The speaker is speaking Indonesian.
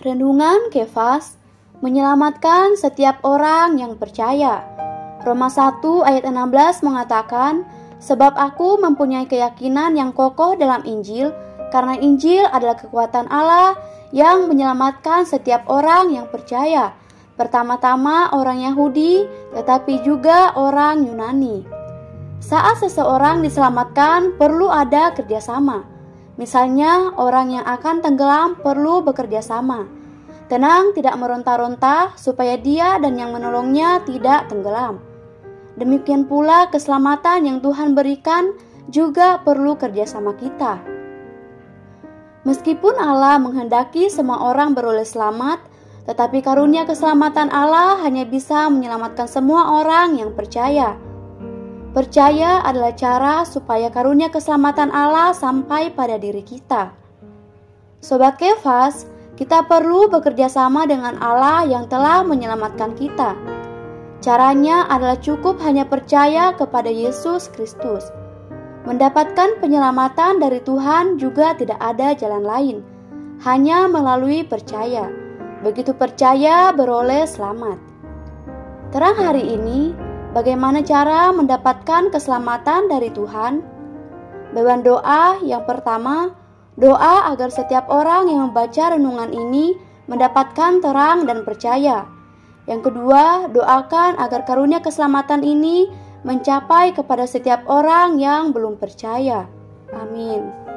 Renungan Kefas menyelamatkan setiap orang yang percaya. Roma 1 ayat 16 mengatakan, Sebab aku mempunyai keyakinan yang kokoh dalam Injil, karena Injil adalah kekuatan Allah yang menyelamatkan setiap orang yang percaya Pertama-tama orang Yahudi, tetapi juga orang Yunani. Saat seseorang diselamatkan, perlu ada kerjasama. Misalnya, orang yang akan tenggelam perlu bekerja sama. Tenang, tidak meronta-ronta, supaya dia dan yang menolongnya tidak tenggelam. Demikian pula keselamatan yang Tuhan berikan juga perlu kerjasama kita. Meskipun Allah menghendaki semua orang beroleh selamat, tetapi karunia keselamatan Allah hanya bisa menyelamatkan semua orang yang percaya. Percaya adalah cara supaya karunia keselamatan Allah sampai pada diri kita. Sobat Kefas, kita perlu bekerja sama dengan Allah yang telah menyelamatkan kita. Caranya adalah cukup hanya percaya kepada Yesus Kristus. Mendapatkan penyelamatan dari Tuhan juga tidak ada jalan lain, hanya melalui percaya. Begitu percaya, beroleh selamat. Terang hari ini, Bagaimana cara mendapatkan keselamatan dari Tuhan? Beban doa yang pertama, doa agar setiap orang yang membaca renungan ini mendapatkan terang dan percaya. Yang kedua, doakan agar karunia keselamatan ini mencapai kepada setiap orang yang belum percaya. Amin.